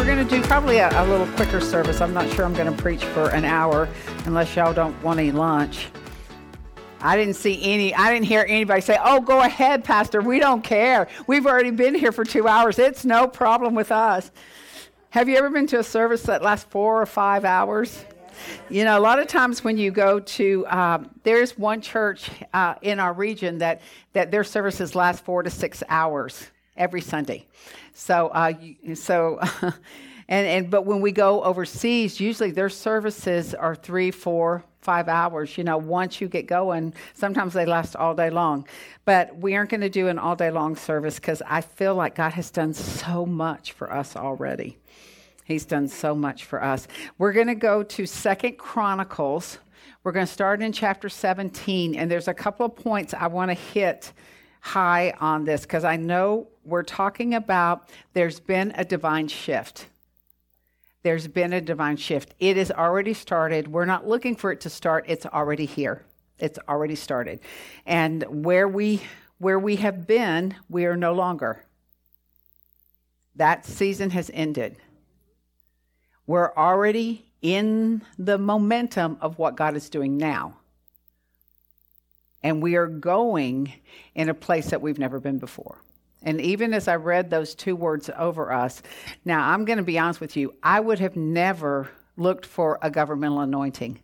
We're going to do probably a, a little quicker service. I'm not sure I'm going to preach for an hour unless y'all don't want any lunch. I didn't see any, I didn't hear anybody say, oh, go ahead, Pastor. We don't care. We've already been here for two hours. It's no problem with us. Have you ever been to a service that lasts four or five hours? You know, a lot of times when you go to, um, there's one church uh, in our region that, that their services last four to six hours every Sunday. So, uh, so, and, and, but when we go overseas, usually their services are three, four, five hours. You know, once you get going, sometimes they last all day long. But we aren't going to do an all day long service because I feel like God has done so much for us already. He's done so much for us. We're going to go to Second Chronicles. We're going to start in chapter 17, and there's a couple of points I want to hit high on this because I know we're talking about there's been a divine shift. There's been a divine shift. It has already started. We're not looking for it to start. It's already here. It's already started. And where we where we have been, we are no longer. That season has ended. We're already in the momentum of what God is doing now. And we are going in a place that we've never been before. And even as I read those two words over us, now I'm going to be honest with you, I would have never looked for a governmental anointing.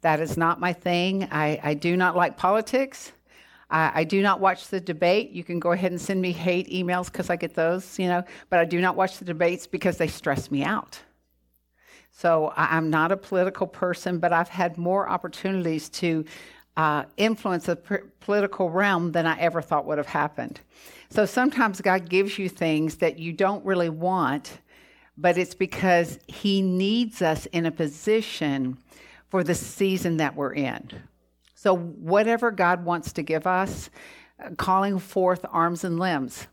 That is not my thing. I, I do not like politics. I, I, do not watch the debate. You can go ahead and send me hate emails because I get those, you know, but I do not watch the debates because they stress me out. So I, I'm not a political person, but I've had more opportunities to uh, influence the p- political realm than I ever thought would have happened. So sometimes God gives you things that you don't really want, but it's because He needs us in a position for the season that we're in. So, whatever God wants to give us, uh, calling forth arms and limbs,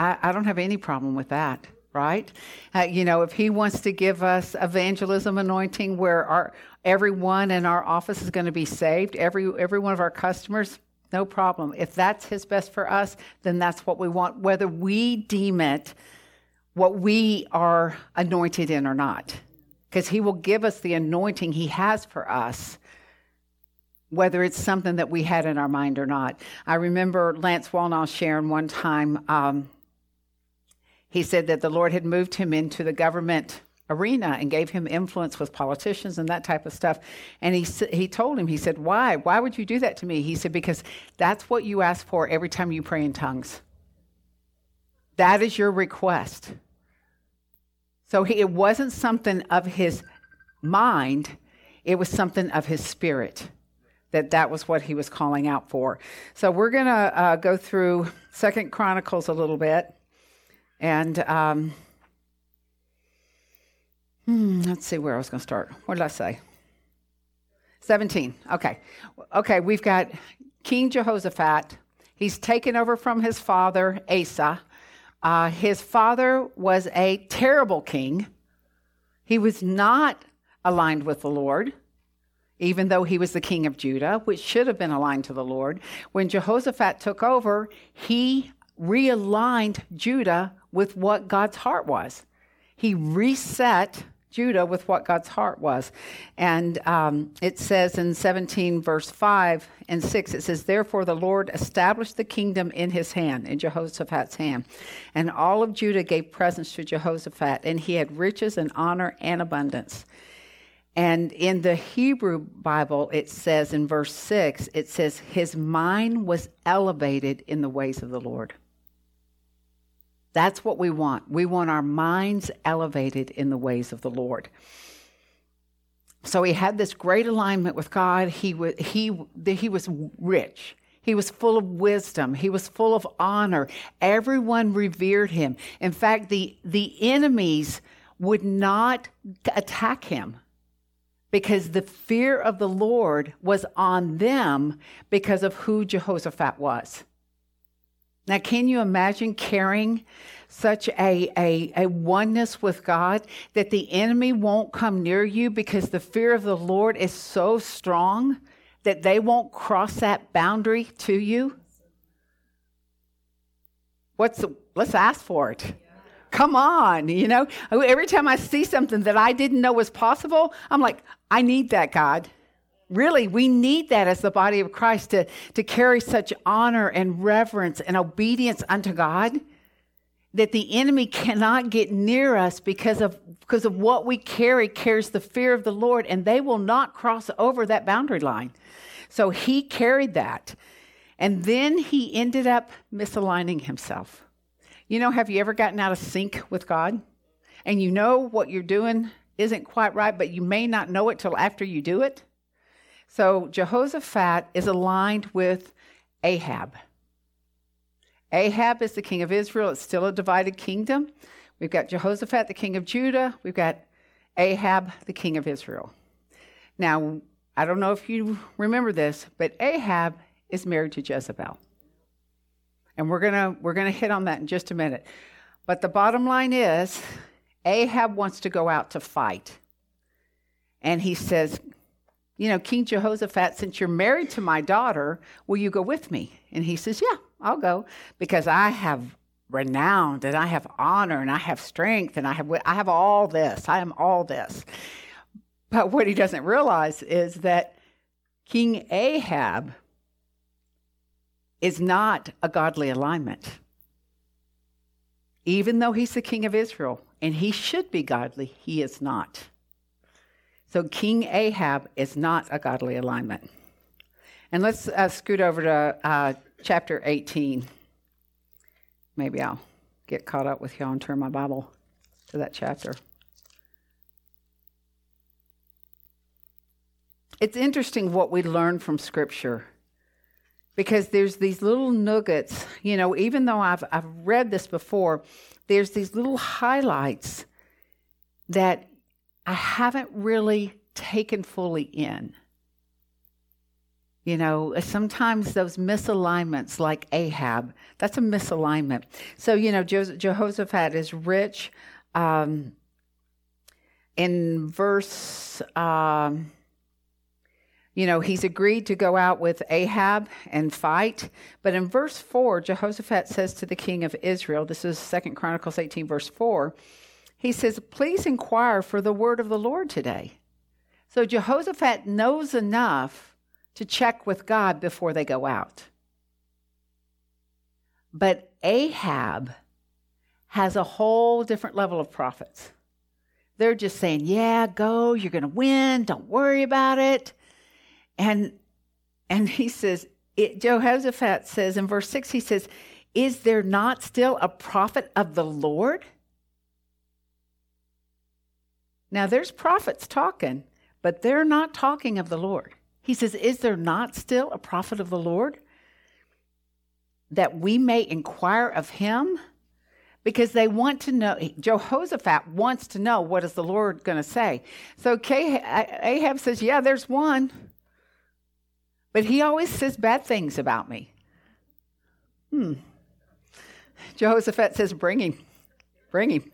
I, I don't have any problem with that right? Uh, you know, if he wants to give us evangelism anointing where our everyone in our office is going to be saved, every every one of our customers, no problem. If that's his best for us, then that's what we want, whether we deem it what we are anointed in or not. Because he will give us the anointing he has for us, whether it's something that we had in our mind or not. I remember Lance Wallnau sharing one time, um, he said that the Lord had moved him into the government arena and gave him influence with politicians and that type of stuff. And he, he told him, he said, Why? Why would you do that to me? He said, Because that's what you ask for every time you pray in tongues. That is your request. So he, it wasn't something of his mind, it was something of his spirit. That that was what he was calling out for. So we're going to uh, go through Second Chronicles a little bit. And um, Hmm, let's see where I was going to start. What did I say? 17. Okay. Okay, we've got King Jehoshaphat. He's taken over from his father, Asa. Uh, his father was a terrible king. He was not aligned with the Lord, even though he was the king of Judah, which should have been aligned to the Lord. When Jehoshaphat took over, he realigned Judah with what God's heart was. He reset Judah with what God's heart was. And um, it says in 17, verse 5 and 6, it says, Therefore the Lord established the kingdom in his hand, in Jehoshaphat's hand. And all of Judah gave presents to Jehoshaphat, and he had riches and honor and abundance. And in the Hebrew Bible, it says in verse 6, it says, His mind was elevated in the ways of the Lord. That's what we want. We want our minds elevated in the ways of the Lord. So he had this great alignment with God. He was, he, he was rich. He was full of wisdom. He was full of honor. Everyone revered him. In fact, the, the enemies would not attack him because the fear of the Lord was on them because of who Jehoshaphat was. Now, can you imagine carrying such a, a, a oneness with God that the enemy won't come near you because the fear of the Lord is so strong that they won't cross that boundary to you? What's let's ask for it. Come on, you know. Every time I see something that I didn't know was possible, I'm like, I need that, God. Really, we need that as the body of Christ to, to carry such honor and reverence and obedience unto God that the enemy cannot get near us because of because of what we carry carries the fear of the Lord and they will not cross over that boundary line. So he carried that. And then he ended up misaligning himself. You know, have you ever gotten out of sync with God? And you know what you're doing isn't quite right, but you may not know it till after you do it? So Jehoshaphat is aligned with Ahab. Ahab is the king of Israel. It's still a divided kingdom. We've got Jehoshaphat, the king of Judah. We've got Ahab, the king of Israel. Now, I don't know if you remember this, but Ahab is married to Jezebel. And we're going to we're going to hit on that in just a minute. But the bottom line is Ahab wants to go out to fight. And he says, you know, King Jehoshaphat, since you're married to my daughter, will you go with me? And he says, Yeah, I'll go because I have renowned and I have honor and I have strength and I have I have all this. I am all this. But what he doesn't realize is that King Ahab is not a godly alignment. Even though he's the king of Israel and he should be godly, he is not. So King Ahab is not a godly alignment. And let's uh, scoot over to uh, chapter 18. Maybe I'll get caught up with y'all and turn my Bible to that chapter. It's interesting what we learn from Scripture because there's these little nuggets, you know, even though I've, I've read this before, there's these little highlights that I haven't really taken fully in. You know, sometimes those misalignments, like Ahab, that's a misalignment. So, you know, Jehoshaphat is rich. Um, in verse, um, you know, he's agreed to go out with Ahab and fight. But in verse 4, Jehoshaphat says to the king of Israel, this is Second Chronicles 18, verse 4, he says, Please inquire for the word of the Lord today. So Jehoshaphat knows enough to check with God before they go out. But Ahab has a whole different level of prophets. They're just saying, Yeah, go, you're going to win, don't worry about it. And, and he says, it, Jehoshaphat says in verse 6, he says, Is there not still a prophet of the Lord? Now, there's prophets talking, but they're not talking of the Lord. He says, Is there not still a prophet of the Lord? That we may inquire of him? Because they want to know, Jehoshaphat wants to know what is the Lord going to say. So Ahab says, Yeah, there's one. But he always says bad things about me. Hmm. Jehoshaphat says, Bring him. Bring him.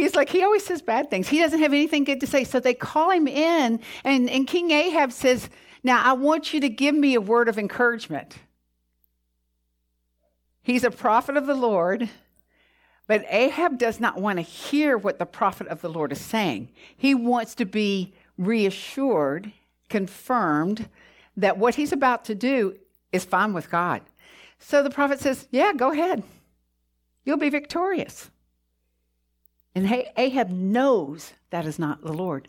He's like, he always says bad things. He doesn't have anything good to say. So they call him in, and, and King Ahab says, Now I want you to give me a word of encouragement. He's a prophet of the Lord, but Ahab does not want to hear what the prophet of the Lord is saying. He wants to be reassured, confirmed that what he's about to do is fine with God. So the prophet says, Yeah, go ahead. You'll be victorious. And Ahab knows that is not the Lord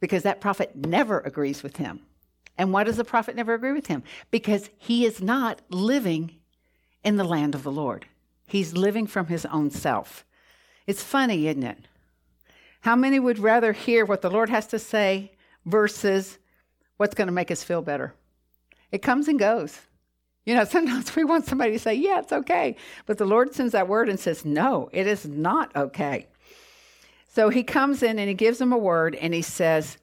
because that prophet never agrees with him. And why does the prophet never agree with him? Because he is not living in the land of the Lord. He's living from his own self. It's funny, isn't it? How many would rather hear what the Lord has to say versus what's going to make us feel better? It comes and goes. You know, sometimes we want somebody to say, yeah, it's okay. But the Lord sends that word and says, no, it is not okay. So he comes in and he gives them a word and he says,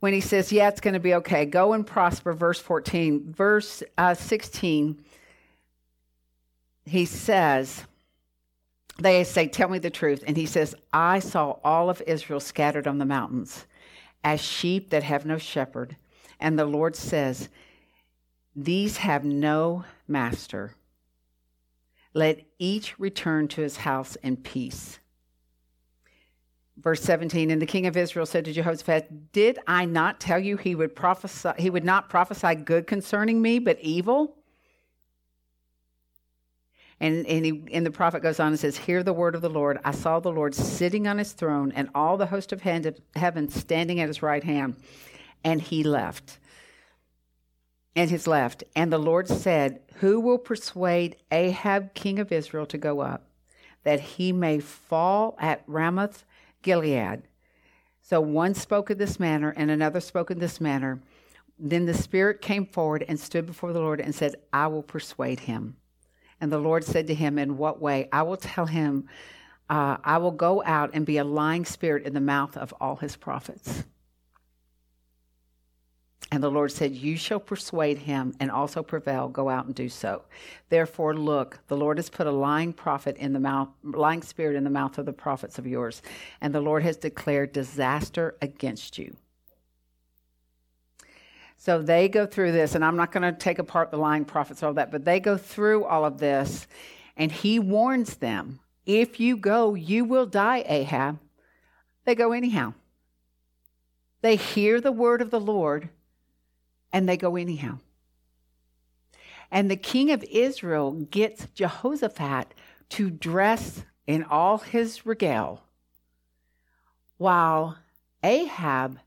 when he says, yeah, it's going to be okay, go and prosper, verse 14. Verse uh, 16, he says, they say, Tell me the truth. And he says, I saw all of Israel scattered on the mountains as sheep that have no shepherd. And the Lord says, These have no master. Let each return to his house in peace. Verse 17, and the king of Israel said to Jehoshaphat, Did I not tell you he would prophesy he would not prophesy good concerning me, but evil? And, and, he, and the prophet goes on and says, Hear the word of the Lord. I saw the Lord sitting on his throne and all the host of heaven standing at his right hand. And he left. And his left. And the Lord said, Who will persuade Ahab, king of Israel, to go up, that he may fall at Ramoth Gilead? So one spoke in this manner, and another spoke in this manner. Then the Spirit came forward and stood before the Lord and said, I will persuade him. And the Lord said to him, In what way? I will tell him, uh, I will go out and be a lying spirit in the mouth of all his prophets. And the Lord said, You shall persuade him and also prevail. Go out and do so. Therefore, look, the Lord has put a lying prophet in the mouth, lying spirit in the mouth of the prophets of yours, and the Lord has declared disaster against you. So they go through this, and I'm not going to take apart the lying prophets, all that, but they go through all of this, and he warns them if you go, you will die, Ahab. They go anyhow. They hear the word of the Lord, and they go anyhow. And the king of Israel gets Jehoshaphat to dress in all his regale, while Ahab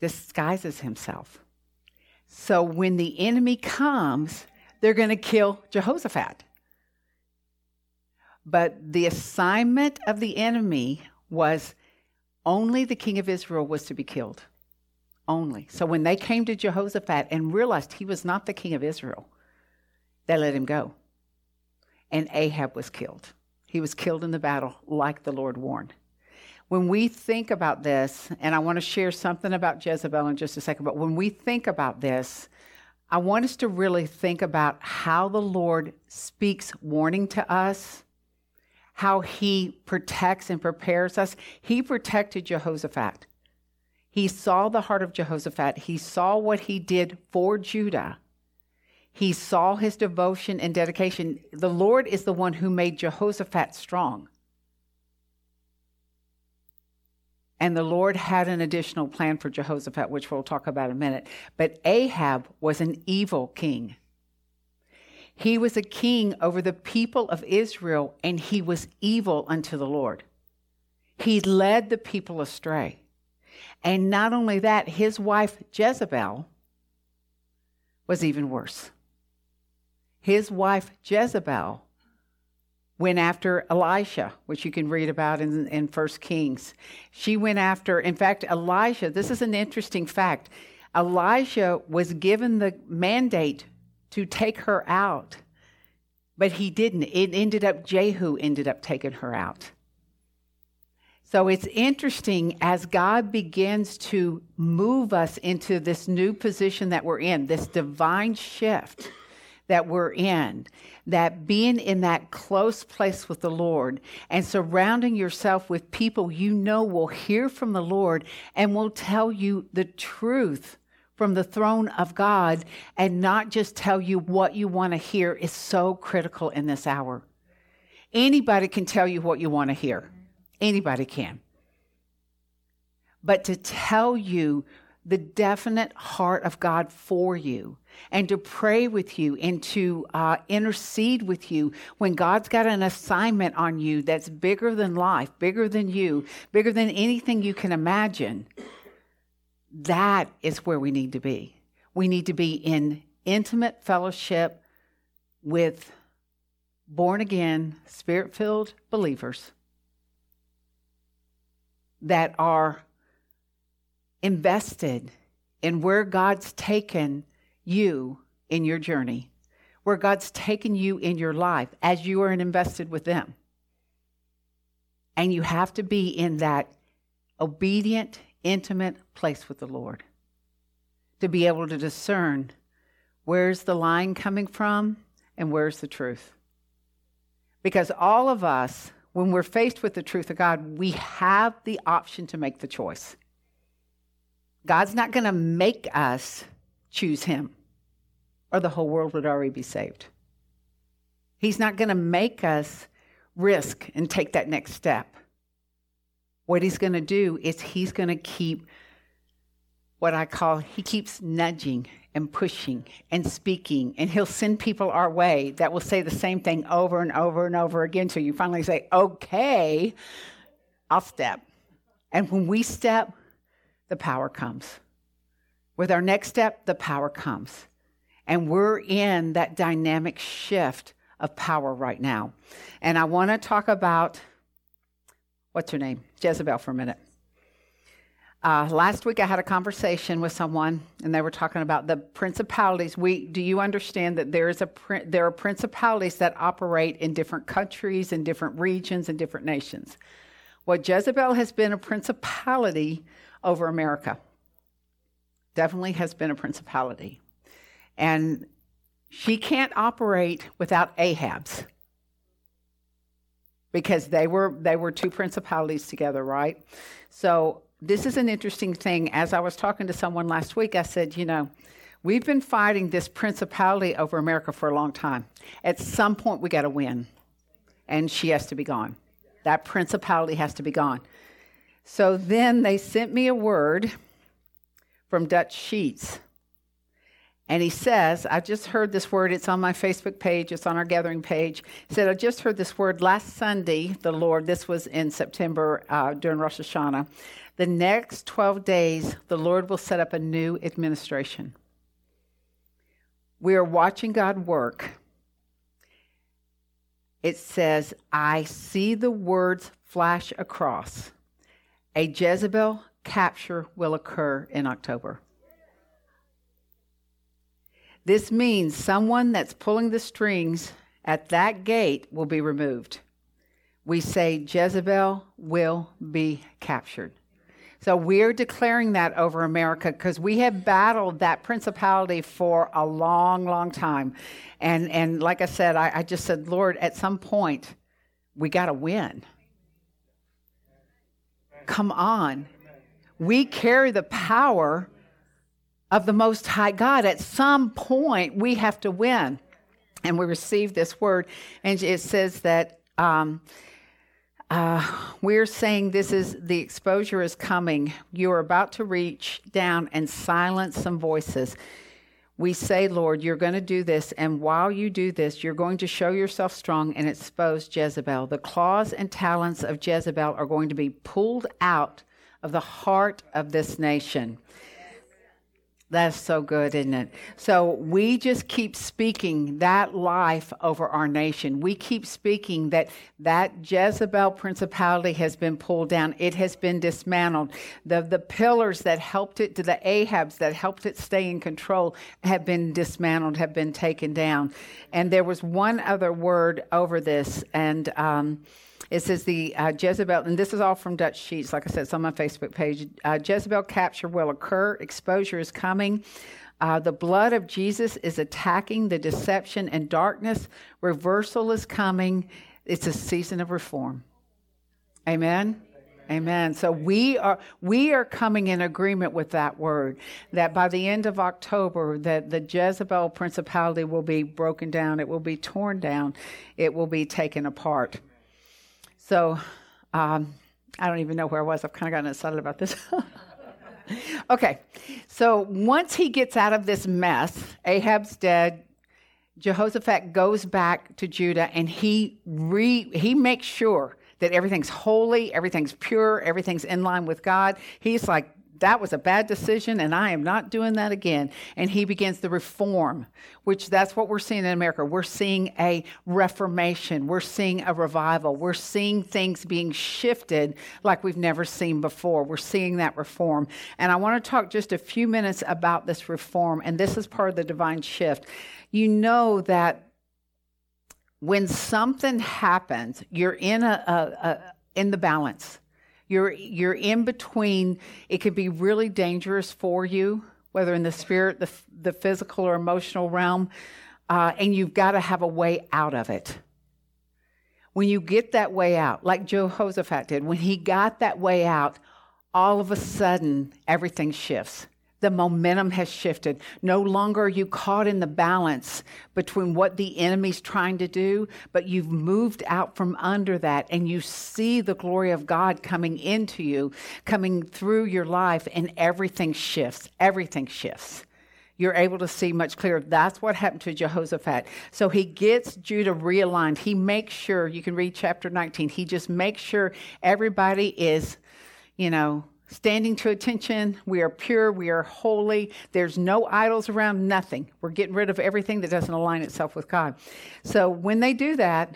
disguises himself. So when the enemy comes, they're going to kill Jehoshaphat. But the assignment of the enemy was only the king of Israel was to be killed. Only. So when they came to Jehoshaphat and realized he was not the king of Israel, they let him go. And Ahab was killed. He was killed in the battle like the Lord warned when we think about this, and I want to share something about Jezebel in just a second, but when we think about this, I want us to really think about how the Lord speaks warning to us, how he protects and prepares us. He protected Jehoshaphat. He saw the heart of Jehoshaphat. He saw what he did for Judah. He saw his devotion and dedication. The Lord is the one who made Jehoshaphat strong. And the Lord had an additional plan for Jehoshaphat, which we'll talk about in a minute. But Ahab was an evil king. He was a king over the people of Israel, and he was evil unto the Lord. He led the people astray. And not only that, his wife Jezebel was even worse. His wife Jezebel went after Elisha, which you can read about in, in 1 Kings. She went after, in fact, Elijah, this is an interesting fact. Elijah was given the mandate to take her out, but he didn't. It ended up, Jehu ended up taking her out. So it's interesting as God begins to move us into this new position that we're in, this divine shift that we're in, that being in that close place with the Lord and surrounding yourself with people you know will hear from the Lord and will tell you the truth from the throne of God and not just tell you what you want to hear is so critical in this hour. Anybody can tell you what you want to hear. Anybody can. But to tell you the definite heart of God for you and to pray with you and to uh, intercede with you when God's got an assignment on you that's bigger than life, bigger than you, bigger than anything you can imagine. That is where we need to be. We need to be in intimate fellowship with born again, spirit filled believers that are invested in where God's taken you in your journey, where God's taken you in your life as you are invested with them. And you have to be in that obedient, intimate place with the Lord to be able to discern where's the line coming from and where's the truth. Because all of us, when we're faced with the truth of God, we have the option to make the choice. God's not going to make us choose Him, or the whole world would already be saved. He's not going to make us risk and take that next step. What He's going to do is He's going to keep what I call, He keeps nudging and pushing and speaking, and He'll send people our way that will say the same thing over and over and over again So you finally say, Okay, I'll step. And when we step, the power comes. With our next step, the power comes. And we're in that dynamic shift of power right now. And I want to talk about what's her name? Jezebel for a minute. Uh, last week, I had a conversation with someone, and they were talking about the principalities. We do you understand that there is a there are principalities that operate in different countries, in different regions, in different nations. Well, Jezebel has been a principality over America. Definitely has been a principality, and she can't operate without Ahab's because they were they were two principalities together, right? So this is an interesting thing. As I was talking to someone last week, I said, you know, we've been fighting this principality over America for a long time. At some point, we got to win, and she has to be gone. That principality has to be gone. So then they sent me a word from Dutch Sheets. And he says, I just heard this word. It's on my Facebook page, it's on our gathering page. He said, I just heard this word last Sunday, the Lord, this was in September uh, during Rosh Hashanah. The next 12 days, the Lord will set up a new administration. We are watching God work. It says, I see the words flash across. A Jezebel capture will occur in October. This means someone that's pulling the strings at that gate will be removed. We say Jezebel will be captured. So we're declaring that over America because we have battled that principality for a long, long time. And, and like I said, I, I just said, Lord, at some point, we got to win. Come on. We carry the power of the Most High God. At some point, we have to win. And we receive this word, and it says that. Um, uh, we're saying this is the exposure is coming. You are about to reach down and silence some voices. We say, Lord, you're going to do this, and while you do this, you're going to show yourself strong and expose Jezebel. The claws and talons of Jezebel are going to be pulled out of the heart of this nation. That's so good, isn't it? So we just keep speaking that life over our nation. We keep speaking that that Jezebel principality has been pulled down. It has been dismantled. The the pillars that helped it to the Ahabs that helped it stay in control have been dismantled, have been taken down. And there was one other word over this, and um, it says the uh, Jezebel, and this is all from Dutch Sheets, like I said, it's on my Facebook page. Uh, Jezebel capture will occur, exposure is coming. Uh, the blood of Jesus is attacking the deception and darkness. Reversal is coming. It's a season of reform. Amen. Amen. So we are we are coming in agreement with that word that by the end of October that the Jezebel principality will be broken down, it will be torn down, it will be taken apart. So um, I don't even know where I was. I've kind of gotten excited about this. okay, so once he gets out of this mess, Ahab's dead. Jehoshaphat goes back to Judah and he re, he makes sure that everything's holy, everything's pure, everything's in line with God. He's like, that was a bad decision and I am not doing that again. And he begins the reform, which that's what we're seeing in America. We're seeing a reformation, we're seeing a revival, we're seeing things being shifted like we've never seen before. We're seeing that reform. And I want to talk just a few minutes about this reform, and this is part of the divine shift. You know that when something happens, you're in a, a, a in the balance you're, you're in between. It could be really dangerous for you, whether in the spirit, the, the physical, or emotional realm, uh, and you've got to have a way out of it. When you get that way out, like Jehoshaphat did, when he got that way out, all of a sudden everything shifts the momentum has shifted. No longer are you caught in the balance between what the enemy's trying to do, but you've moved out from under that and you see the glory of God coming into you, coming through your life, and everything shifts. Everything shifts. You're able to see much clearer. That's what happened to Jehoshaphat. So he gets Judah realigned. He makes sure, you can read chapter 19, he just makes sure everybody is, you know, standing to attention. We are pure. We are holy. There's no idols around, nothing. We're getting rid of everything that doesn't align itself with God. So when they do that,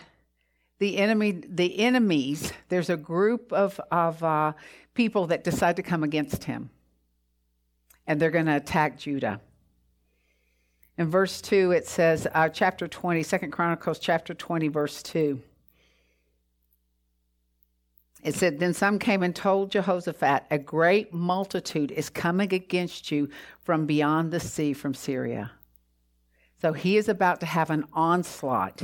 the enemy, the enemies, there's a group of, of uh, people that decide to come against him. And they're going to attack Judah. In verse 2, it says, uh, chapter 20, Second Chronicles chapter 20, verse 2. It said, Then some came and told Jehoshaphat, A great multitude is coming against you from beyond the sea, from Syria. So he is about to have an onslaught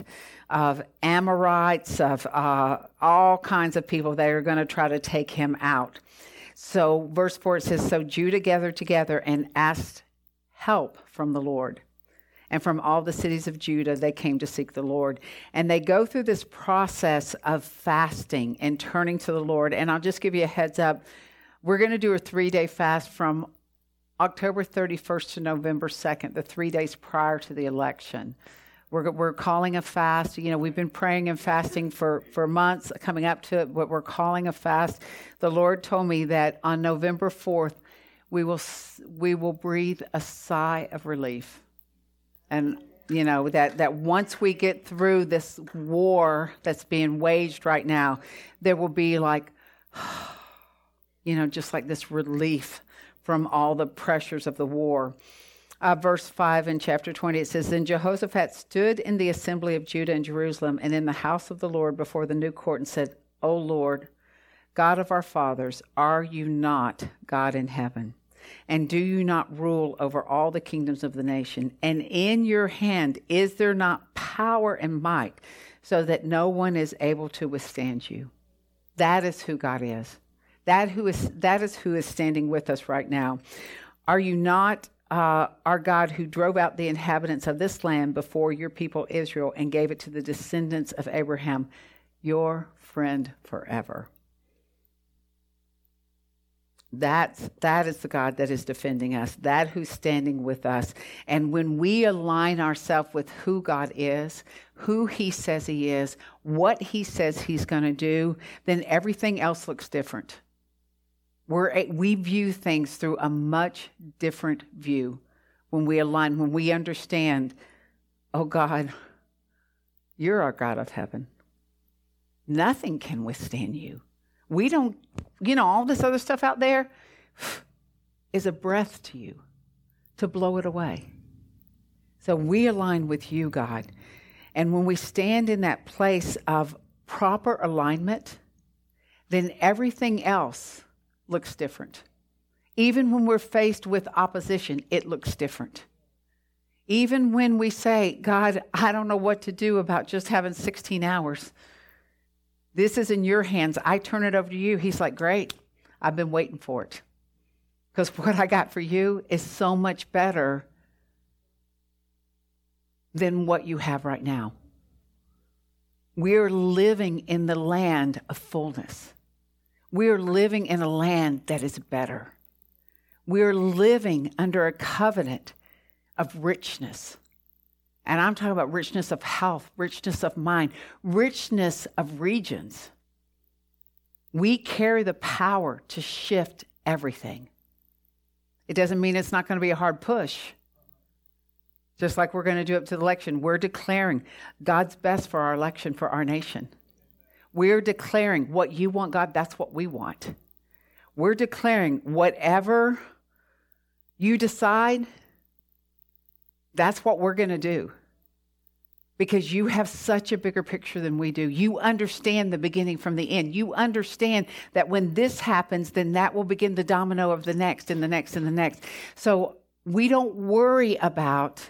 of Amorites, of uh, all kinds of people that are going to try to take him out. So, verse 4 it says, So Judah gathered together and asked help from the Lord and from all the cities of Judah they came to seek the Lord. And they go through this process of fasting and turning to the Lord. And I'll just give you a heads up. We're going to do a three day fast from October 31st to November 2nd, the three days prior to the election. We're, we're calling a fast. You know, we've been praying and fasting for, for months coming up to it, but we're calling a fast. The Lord told me that on November 4th, we will, we will breathe a sigh of relief and you know that that once we get through this war that's being waged right now there will be like you know just like this relief from all the pressures of the war. Uh, verse 5 in chapter 20 it says then jehoshaphat stood in the assembly of judah and jerusalem and in the house of the lord before the new court and said o lord god of our fathers are you not god in heaven and do you not rule over all the kingdoms of the nation? And in your hand is there not power and might, so that no one is able to withstand you? That is who God is. That who is that is who is standing with us right now. Are you not uh, our God who drove out the inhabitants of this land before your people Israel and gave it to the descendants of Abraham, your friend forever? That's, that is the God that is defending us, that who's standing with us. And when we align ourselves with who God is, who He says He is, what He says He's going to do, then everything else looks different. We're, we view things through a much different view when we align, when we understand, oh God, you're our God of heaven. Nothing can withstand you. We don't, you know, all this other stuff out there is a breath to you to blow it away. So we align with you, God. And when we stand in that place of proper alignment, then everything else looks different. Even when we're faced with opposition, it looks different. Even when we say, God, I don't know what to do about just having 16 hours. This is in your hands. I turn it over to you. He's like, Great. I've been waiting for it. Because what I got for you is so much better than what you have right now. We're living in the land of fullness. We're living in a land that is better. We're living under a covenant of richness. And I'm talking about richness of health, richness of mind, richness of regions. We carry the power to shift everything. It doesn't mean it's not going to be a hard push. Just like we're going to do up to the election, we're declaring God's best for our election, for our nation. We're declaring what you want, God, that's what we want. We're declaring whatever you decide, that's what we're going to do because you have such a bigger picture than we do. You understand the beginning from the end. You understand that when this happens, then that will begin the domino of the next and the next and the next. So we don't worry about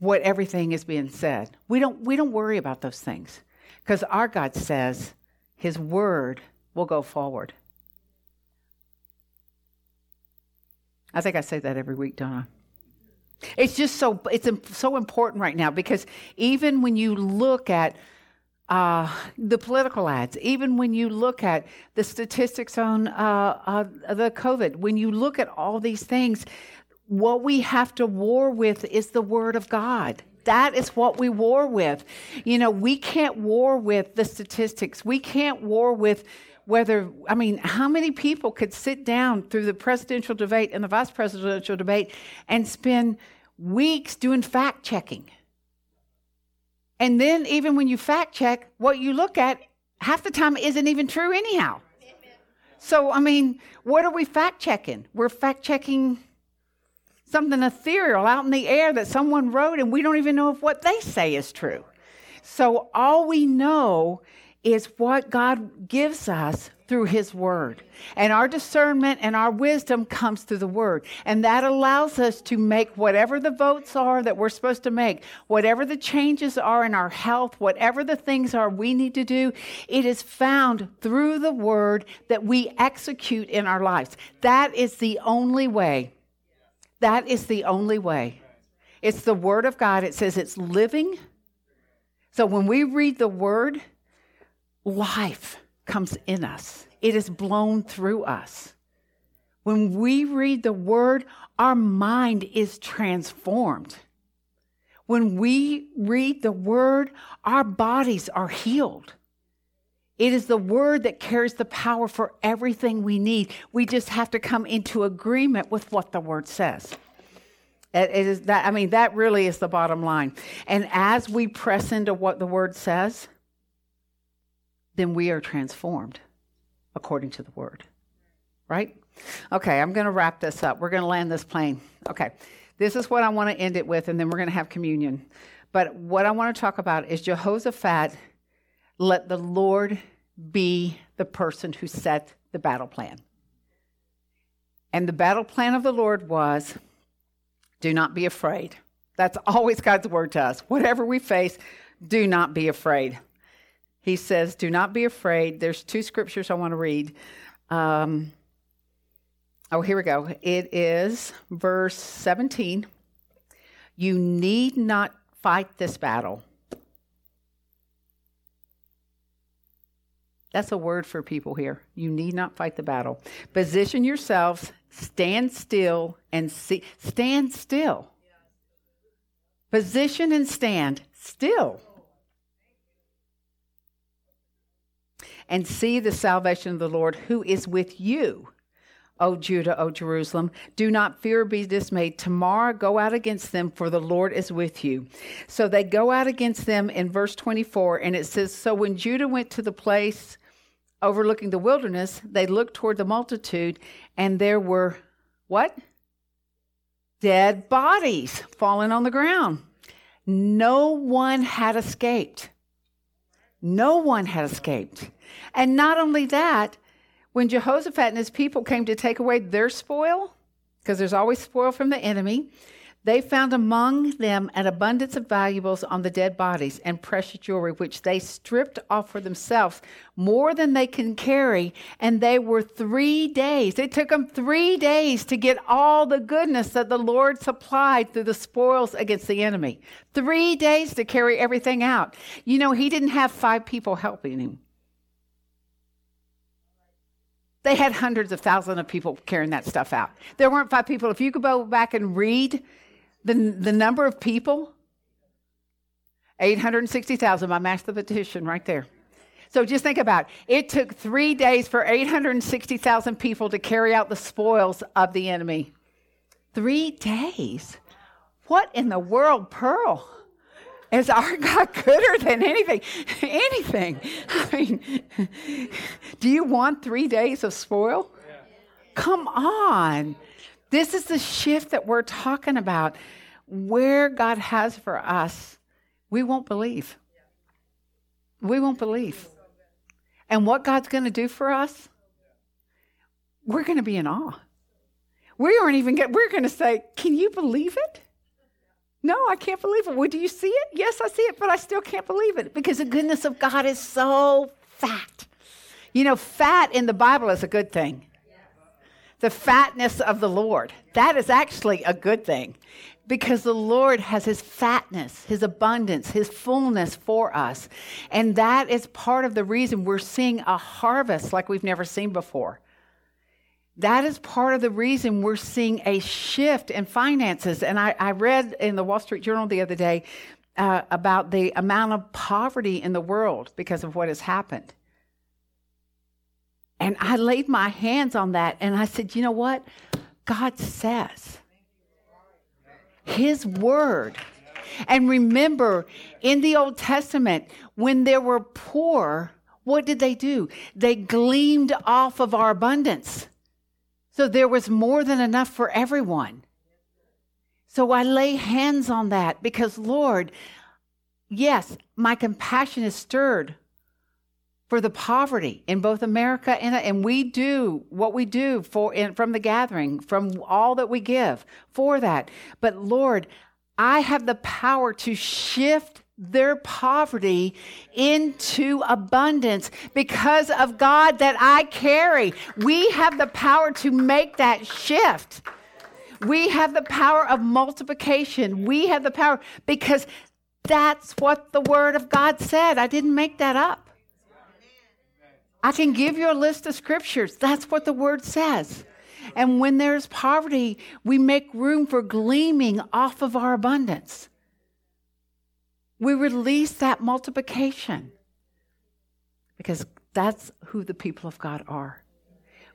what everything is being said. We don't we don't worry about those things because our God says his word will go forward. I think I say that every week, don't I? It's just so it's so important right now because even when you look at uh, the political ads, even when you look at the statistics on uh, uh, the COVID, when you look at all these things, what we have to war with is the Word of God. That is what we war with. You know, we can't war with the statistics. We can't war with whether, I mean, how many people could sit down through the presidential debate and the vice presidential debate and spend weeks doing fact checking? And then, even when you fact check, what you look at half the time isn't even true, anyhow. So, I mean, what are we fact checking? We're fact checking something ethereal out in the air that someone wrote, and we don't even know if what they say is true. So, all we know is what God gives us through His Word. And our discernment and our wisdom comes through the Word. And that allows us to make whatever the votes are that we're supposed to make, whatever the changes are in our health, whatever the things are we need to do, it is found through the Word that we execute in our lives. That is the only way. That is the only way. It's the Word of God. It says it's living. So when we read the Word, life comes in us, it is blown through us. When we read the word, our mind is transformed. When we read the word, our bodies are healed. It is the word that carries the power for everything we need. We just have to come into agreement with what the word says. It is that, I mean, that really is the bottom line. And as we press into what the word says, then we are transformed according to the word. Right? Okay, I'm going to wrap this up. We're going to land this plane. Okay, this is what I want to end it with, and then we're going to have communion. But what I want to talk about is Jehoshaphat let the Lord be the person who set the battle plan. And the battle plan of the Lord was do not be afraid. That's always God's word to us. Whatever we face, do not be afraid he says, Do not be afraid. There's two scriptures I want to read. Um, oh, here we go. It is verse 17. You need not fight this battle. That's a word for people here. You need not fight the battle. Position yourselves, stand still, and see. Stand still. Position and stand still. And see the salvation of the Lord who is with you. O Judah, O Jerusalem, do not fear, be dismayed. Tomorrow go out against them, for the Lord is with you. So they go out against them in verse 24, and it says So when Judah went to the place overlooking the wilderness, they looked toward the multitude, and there were what? Dead bodies falling on the ground. No one had escaped. No one had escaped. And not only that, when Jehoshaphat and his people came to take away their spoil, because there's always spoil from the enemy, they found among them an abundance of valuables on the dead bodies and precious jewelry, which they stripped off for themselves, more than they can carry. And they were three days. It took them three days to get all the goodness that the Lord supplied through the spoils against the enemy. Three days to carry everything out. You know, he didn't have five people helping him. They had hundreds of thousands of people carrying that stuff out. There weren't five people. If you could go back and read the, the number of people, 860,000, my mathematician right there. So just think about it. it took three days for 860,000 people to carry out the spoils of the enemy. Three days. What in the world, Pearl? Is our God gooder than anything? anything. I mean, do you want three days of spoil? Yeah. Come on. This is the shift that we're talking about. Where God has for us, we won't believe. We won't believe. And what God's going to do for us, we're going to be in awe. We aren't even get, we're going to say, Can you believe it? No, I can't believe it. Well, do you see it? Yes, I see it, but I still can't believe it because the goodness of God is so fat. You know, fat in the Bible is a good thing. The fatness of the Lord, that is actually a good thing because the Lord has his fatness, his abundance, his fullness for us. And that is part of the reason we're seeing a harvest like we've never seen before. That is part of the reason we're seeing a shift in finances. And I, I read in the Wall Street Journal the other day uh, about the amount of poverty in the world because of what has happened. And I laid my hands on that and I said, you know what? God says His word. And remember, in the Old Testament, when there were poor, what did they do? They gleamed off of our abundance. So there was more than enough for everyone. So I lay hands on that because, Lord, yes, my compassion is stirred for the poverty in both America and, and we do what we do for in, from the gathering, from all that we give for that. But Lord, I have the power to shift their poverty into abundance because of God that I carry. We have the power to make that shift. We have the power of multiplication. We have the power because that's what the Word of God said. I didn't make that up. I can give you a list of scriptures. That's what the Word says. And when there's poverty, we make room for gleaming off of our abundance we release that multiplication because that's who the people of God are.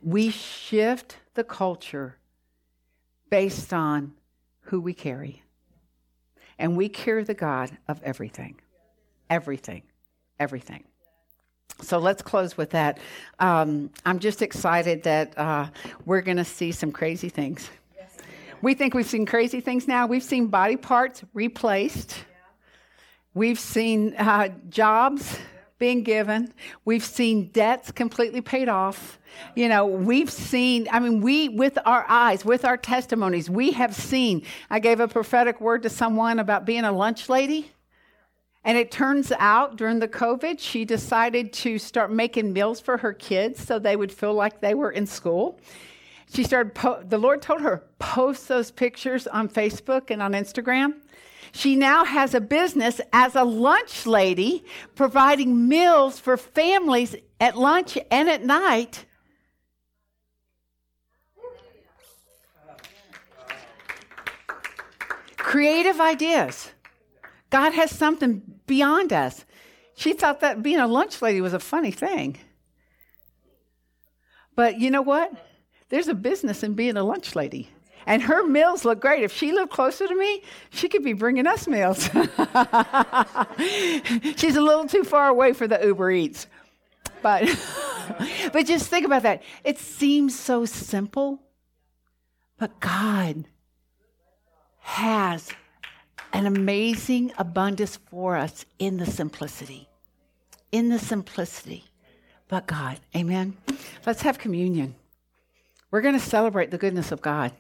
We shift the culture based on who we carry. And we carry the God of everything. Everything. Everything. So let's close with that. Um, I'm just excited that uh, we're going to see some crazy things. We think we've seen crazy things now. We've seen body parts replaced. We've seen uh, jobs being given. We've seen debts completely paid off. You know, we've seen, I mean, we, with our eyes, with our testimonies, we have seen. I gave a prophetic word to someone about being a lunch lady. And it turns out during the COVID, she decided to start making meals for her kids so they would feel like they were in school. She started, po- the Lord told her, post those pictures on Facebook and on Instagram. She now has a business as a lunch lady, providing meals for families at lunch and at night. Creative ideas. God has something beyond us. She thought that being a lunch lady was a funny thing. But you know what? There's a business in being a lunch lady. And her meals look great. If she lived closer to me, she could be bringing us meals. She's a little too far away for the Uber Eats. But, but just think about that. It seems so simple, but God has an amazing abundance for us in the simplicity. In the simplicity. But God, amen. Let's have communion. We're going to celebrate the goodness of God.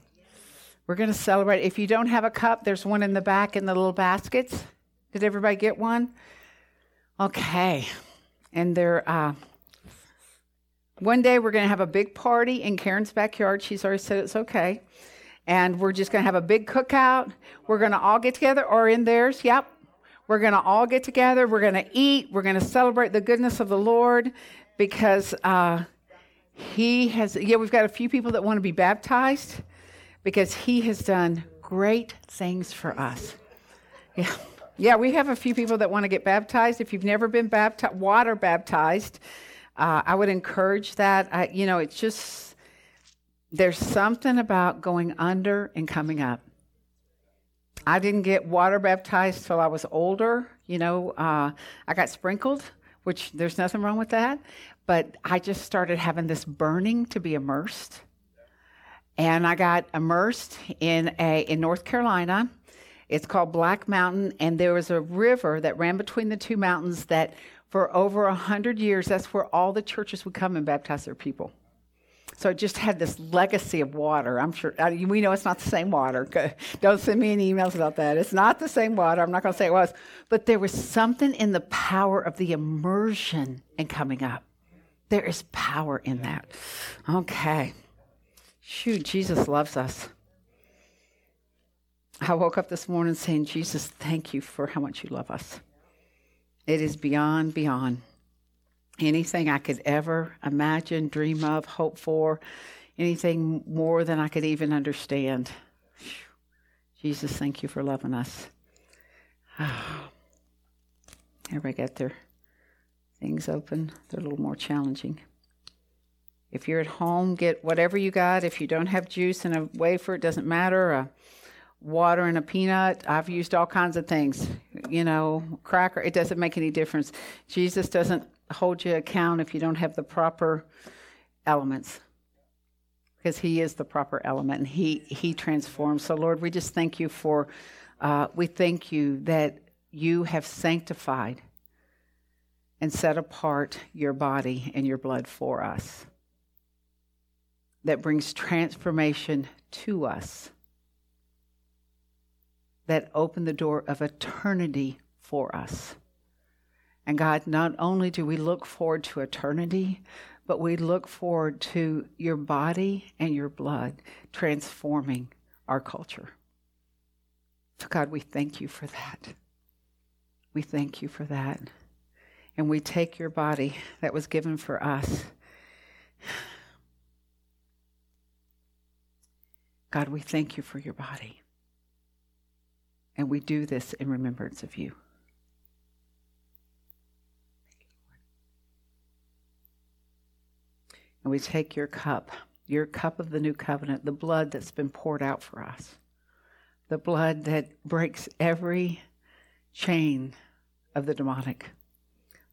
We're going to celebrate. If you don't have a cup, there's one in the back in the little baskets. Did everybody get one? Okay. And there, uh, one day we're going to have a big party in Karen's backyard. She's already said it's okay. And we're just going to have a big cookout. We're going to all get together, or in theirs, yep. We're going to all get together. We're going to eat. We're going to celebrate the goodness of the Lord because uh, He has, yeah, we've got a few people that want to be baptized because he has done great things for us. Yeah. Yeah, we have a few people that want to get baptized. If you've never been baptized, water baptized, uh, I would encourage that. I, you know, it's just, there's something about going under and coming up. I didn't get water baptized till I was older. You know, uh, I got sprinkled, which there's nothing wrong with that. But I just started having this burning to be immersed. And I got immersed in a in North Carolina it's called Black Mountain, and there was a river that ran between the two mountains that for over a hundred years, that's where all the churches would come and baptize their people. So it just had this legacy of water. I'm sure uh, we know it's not the same water. Don't send me any emails about that. It's not the same water. I'm not going to say it was, but there was something in the power of the immersion and coming up. There is power in that. Okay. Shoot, Jesus loves us. I woke up this morning saying, Jesus, thank you for how much you love us. It is beyond, beyond anything I could ever imagine, dream of, hope for, anything more than I could even understand. Jesus, thank you for loving us. Everybody got their things open. They're a little more challenging. If you're at home, get whatever you got. If you don't have juice and a wafer, it doesn't matter. A water and a peanut. I've used all kinds of things, you know, cracker. It doesn't make any difference. Jesus doesn't hold you account if you don't have the proper elements because he is the proper element and he he transforms. So lord we just thank you for uh, we thank you that you have sanctified and set apart your body and your blood for us. That brings transformation to us. That opened the door of eternity for us. And God, not only do we look forward to eternity, but we look forward to your body and your blood transforming our culture. So, God, we thank you for that. We thank you for that. And we take your body that was given for us. God, we thank you for your body. And we do this in remembrance of you. And we take your cup, your cup of the new covenant, the blood that's been poured out for us, the blood that breaks every chain of the demonic,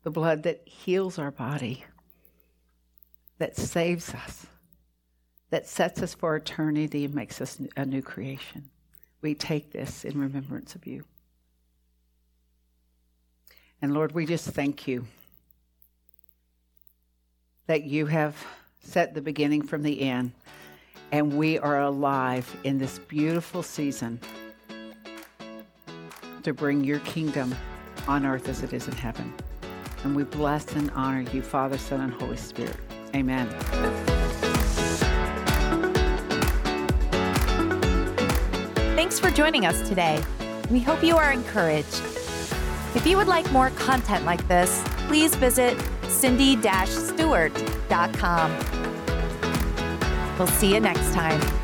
the blood that heals our body, that saves us, that sets us for eternity and makes us a new creation. We take this in remembrance of you. And Lord, we just thank you that you have set the beginning from the end, and we are alive in this beautiful season to bring your kingdom on earth as it is in heaven. And we bless and honor you, Father, Son, and Holy Spirit. Amen. Thanks for joining us today. We hope you are encouraged. If you would like more content like this, please visit cindy-stewart.com. We'll see you next time.